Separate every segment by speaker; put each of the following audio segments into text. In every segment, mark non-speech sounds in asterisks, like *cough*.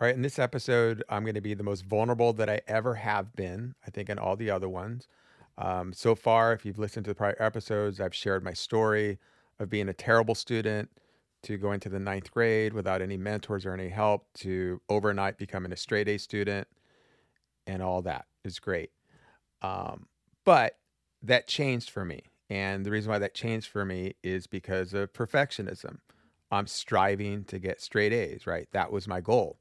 Speaker 1: All right, in this episode, I'm going to be the most vulnerable that I ever have been, I think, in all the other ones. Um, so far, if you've listened to the prior episodes, I've shared my story of being a terrible student to going to the ninth grade without any mentors or any help to overnight becoming a straight A student, and all that is great. Um, but that changed for me. And the reason why that changed for me is because of perfectionism. I'm striving to get straight A's, right? That was my goal.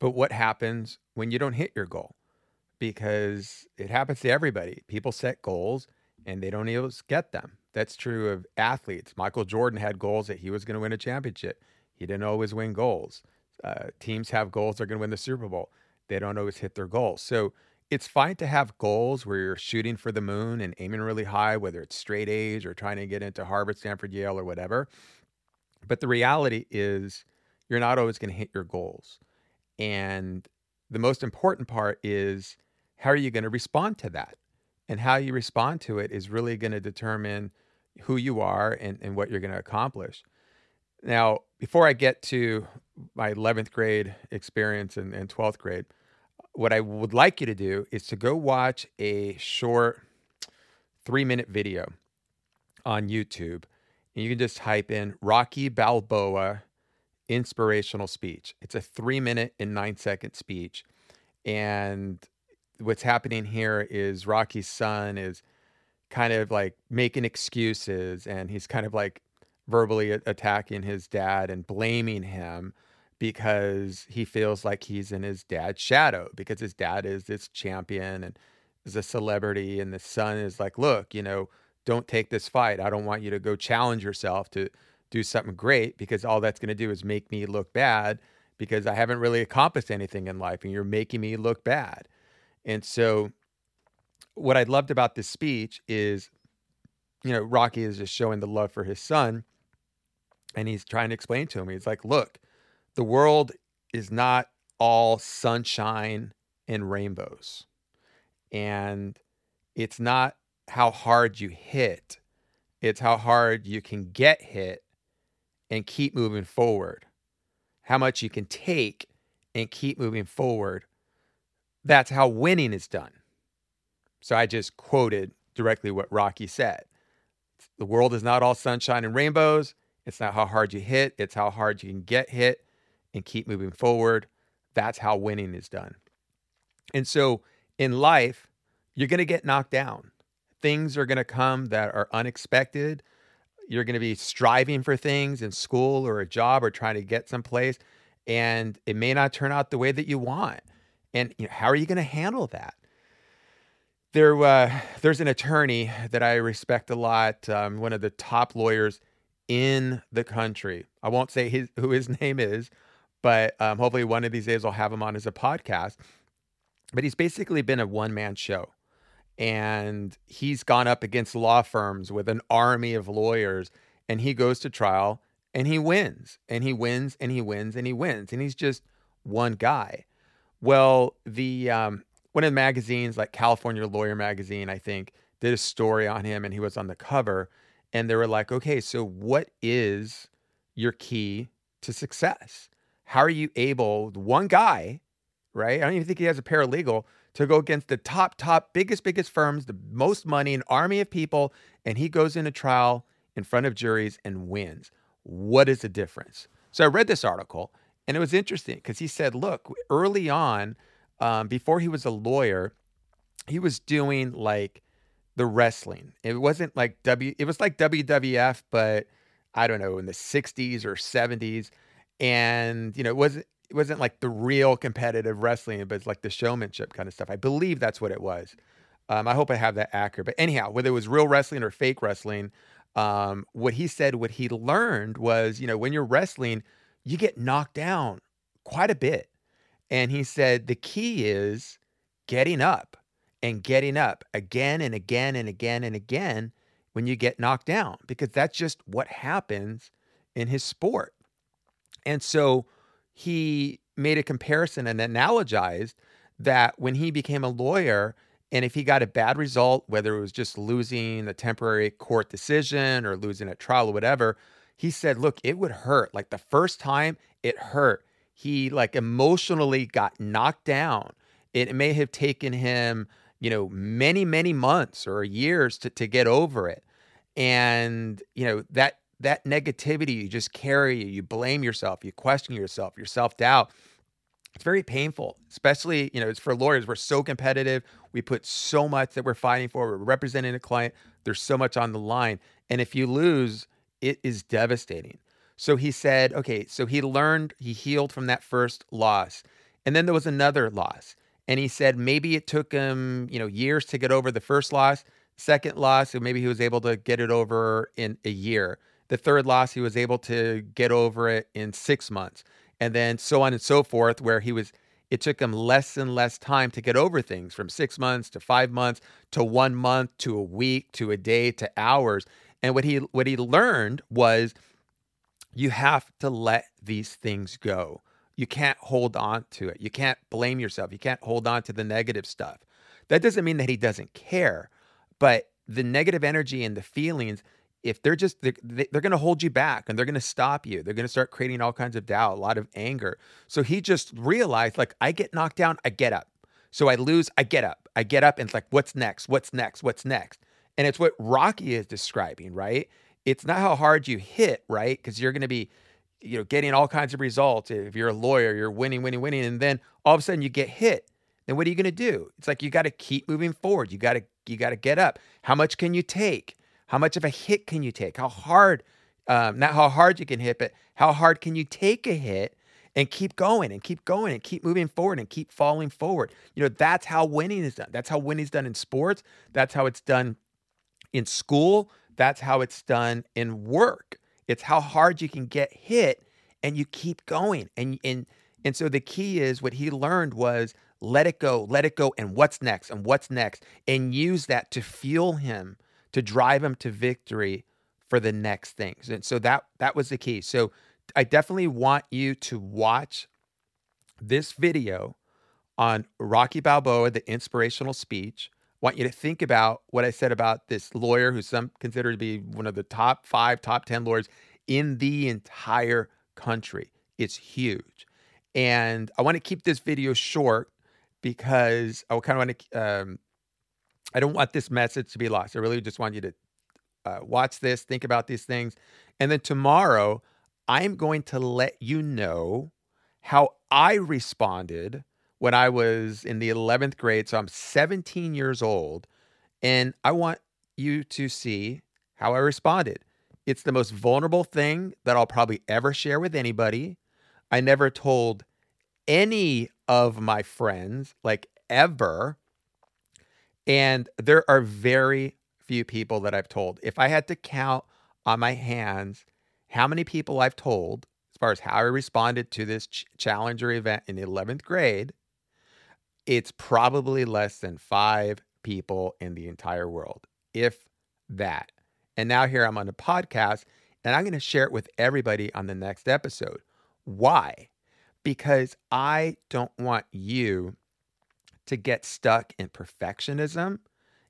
Speaker 1: But what happens when you don't hit your goal? Because it happens to everybody. People set goals and they don't always get them. That's true of athletes. Michael Jordan had goals that he was going to win a championship. He didn't always win goals. Uh, teams have goals they're going to win the Super Bowl. They don't always hit their goals. So it's fine to have goals where you're shooting for the moon and aiming really high, whether it's straight A's or trying to get into Harvard, Stanford, Yale, or whatever. But the reality is, you're not always going to hit your goals. And the most important part is how are you going to respond to that? And how you respond to it is really going to determine who you are and, and what you're going to accomplish. Now, before I get to my 11th grade experience and, and 12th grade, what I would like you to do is to go watch a short three minute video on YouTube. And you can just type in Rocky Balboa inspirational speech. It's a three minute and nine second speech. And what's happening here is Rocky's son is kind of like making excuses and he's kind of like verbally attacking his dad and blaming him because he feels like he's in his dad's shadow because his dad is this champion and is a celebrity and the son is like look you know don't take this fight i don't want you to go challenge yourself to do something great because all that's going to do is make me look bad because i haven't really accomplished anything in life and you're making me look bad and so what i loved about this speech is you know rocky is just showing the love for his son and he's trying to explain to him he's like look the world is not all sunshine and rainbows. And it's not how hard you hit, it's how hard you can get hit and keep moving forward. How much you can take and keep moving forward. That's how winning is done. So I just quoted directly what Rocky said. The world is not all sunshine and rainbows. It's not how hard you hit, it's how hard you can get hit and keep moving forward. That's how winning is done. And so in life, you're going to get knocked down. Things are going to come that are unexpected. You're going to be striving for things in school or a job or trying to get someplace, and it may not turn out the way that you want. And you know, how are you going to handle that? There, uh, there's an attorney that I respect a lot, um, one of the top lawyers in the country. I won't say his, who his *laughs* name is, but um, hopefully one of these days I'll have him on as a podcast. But he's basically been a one man show. And he's gone up against law firms with an army of lawyers, and he goes to trial and he wins, and he wins, and he wins, and he wins. And he's just one guy. Well, the um, one of the magazines, like California Lawyer Magazine, I think, did a story on him, and he was on the cover. And they were like, okay, so what is your key to success? how are you able, one guy, right? I don't even think he has a paralegal to go against the top, top, biggest, biggest firms, the most money, an army of people, and he goes into trial in front of juries and wins. What is the difference? So I read this article and it was interesting because he said, look, early on, um, before he was a lawyer, he was doing like the wrestling. It wasn't like W, it was like WWF, but I don't know, in the 60s or 70s and you know it wasn't it wasn't like the real competitive wrestling, but it's like the showmanship kind of stuff. I believe that's what it was. Um, I hope I have that accurate. But anyhow, whether it was real wrestling or fake wrestling, um, what he said, what he learned was, you know, when you're wrestling, you get knocked down quite a bit. And he said the key is getting up and getting up again and again and again and again when you get knocked down, because that's just what happens in his sport. And so he made a comparison and analogized that when he became a lawyer, and if he got a bad result, whether it was just losing a temporary court decision or losing a trial or whatever, he said, look, it would hurt. Like the first time it hurt. he like emotionally got knocked down. It may have taken him, you know, many, many months or years to, to get over it. And, you know, that that negativity you just carry, you blame yourself, you question yourself, your self-doubt. It's very painful, especially, you know, it's for lawyers. We're so competitive. We put so much that we're fighting for. We're representing a client. There's so much on the line. And if you lose, it is devastating. So he said, okay, so he learned, he healed from that first loss. And then there was another loss. And he said maybe it took him, you know, years to get over the first loss, second loss, and maybe he was able to get it over in a year. The third loss, he was able to get over it in six months. And then so on and so forth, where he was, it took him less and less time to get over things from six months to five months to one month to a week to a day to hours. And what he what he learned was you have to let these things go. You can't hold on to it. You can't blame yourself. You can't hold on to the negative stuff. That doesn't mean that he doesn't care, but the negative energy and the feelings, if they're just, they're, they're going to hold you back and they're going to stop you. They're going to start creating all kinds of doubt, a lot of anger. So he just realized, like, I get knocked down, I get up. So I lose, I get up. I get up and it's like, what's next? What's next? What's next? And it's what Rocky is describing, right? it's not how hard you hit, right? Because you're going to be, you know, getting all kinds of results. If you're a lawyer, you're winning, winning, winning, and then all of a sudden you get hit. Then what are you going to do? It's like you got to keep moving forward. You got to you got to get up. How much can you take? How much of a hit can you take? How hard? Um, not how hard you can hit, but how hard can you take a hit and keep going and keep going and keep moving forward and keep falling forward. You know, that's how winning is done. That's how winning is done in sports. That's how it's done in school. That's how it's done in work. It's how hard you can get hit and you keep going. And and and so the key is what he learned was let it go, let it go, and what's next, and what's next, and use that to fuel him, to drive him to victory for the next things. And so that that was the key. So I definitely want you to watch this video on Rocky Balboa, the inspirational speech want you to think about what I said about this lawyer who some consider to be one of the top five, top 10 lawyers in the entire country. It's huge. And I want to keep this video short because I kind of want to, um, I don't want this message to be lost. I really just want you to uh, watch this, think about these things. And then tomorrow, I'm going to let you know how I responded when I was in the 11th grade. So I'm 17 years old. And I want you to see how I responded. It's the most vulnerable thing that I'll probably ever share with anybody. I never told any of my friends, like ever. And there are very few people that I've told. If I had to count on my hands how many people I've told, as far as how I responded to this ch- Challenger event in the 11th grade, it's probably less than five people in the entire world, if that. And now here I'm on a podcast and I'm going to share it with everybody on the next episode. Why? Because I don't want you to get stuck in perfectionism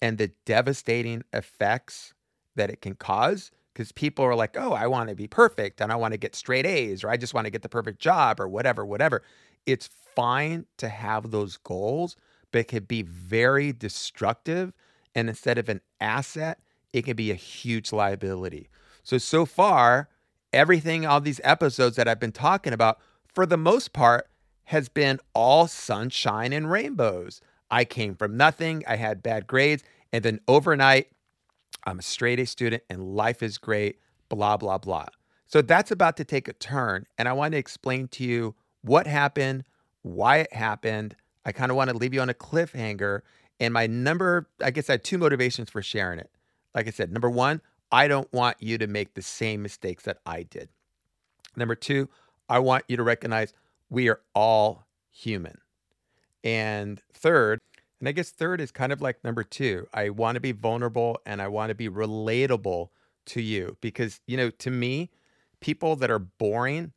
Speaker 1: and the devastating effects that it can cause. Because people are like, oh, I want to be perfect and I want to get straight A's or I just want to get the perfect job or whatever, whatever. It's fine to have those goals, but it could be very destructive. And instead of an asset, it can be a huge liability. So, so far, everything, all these episodes that I've been talking about, for the most part, has been all sunshine and rainbows. I came from nothing, I had bad grades, and then overnight, I'm a straight A student and life is great, blah, blah, blah. So that's about to take a turn. And I want to explain to you what happened, why it happened. I kind of want to leave you on a cliffhanger. And my number, I guess I had two motivations for sharing it. Like I said, number one, I don't want you to make the same mistakes that I did. Number two, I want you to recognize we are all human. And third, and I guess third is kind of like number two, I want to be vulnerable and I want to be relatable to you because, you know, to me, people that are boring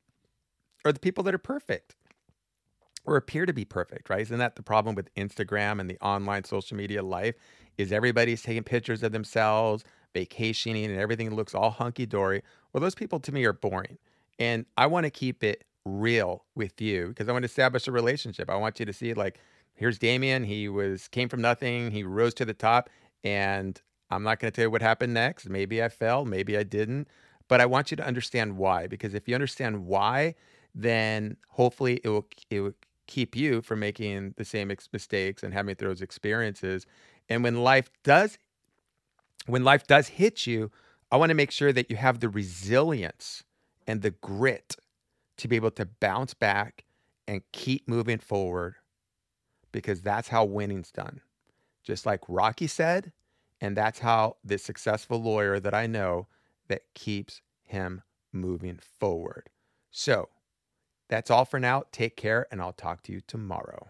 Speaker 1: are the people that are perfect or appear to be perfect, right? Isn't that the problem with Instagram and the online social media life? Is everybody's taking pictures of themselves, vacationing, and everything looks all hunky dory? Well, those people to me are boring. And I want to keep it real with you because I want to establish a relationship. I want you to see like here's Damien. He was came from nothing. He rose to the top, and I'm not going to tell you what happened next. Maybe I fell. Maybe I didn't. But I want you to understand why. Because if you understand why, then hopefully it will it will keep you from making the same ex- mistakes and having those experiences. And when life does when life does hit you, I want to make sure that you have the resilience and the grit to be able to bounce back and keep moving forward because that's how winning's done. Just like Rocky said, and that's how the successful lawyer that I know that keeps him moving forward. So that's all for now. Take care, and I'll talk to you tomorrow.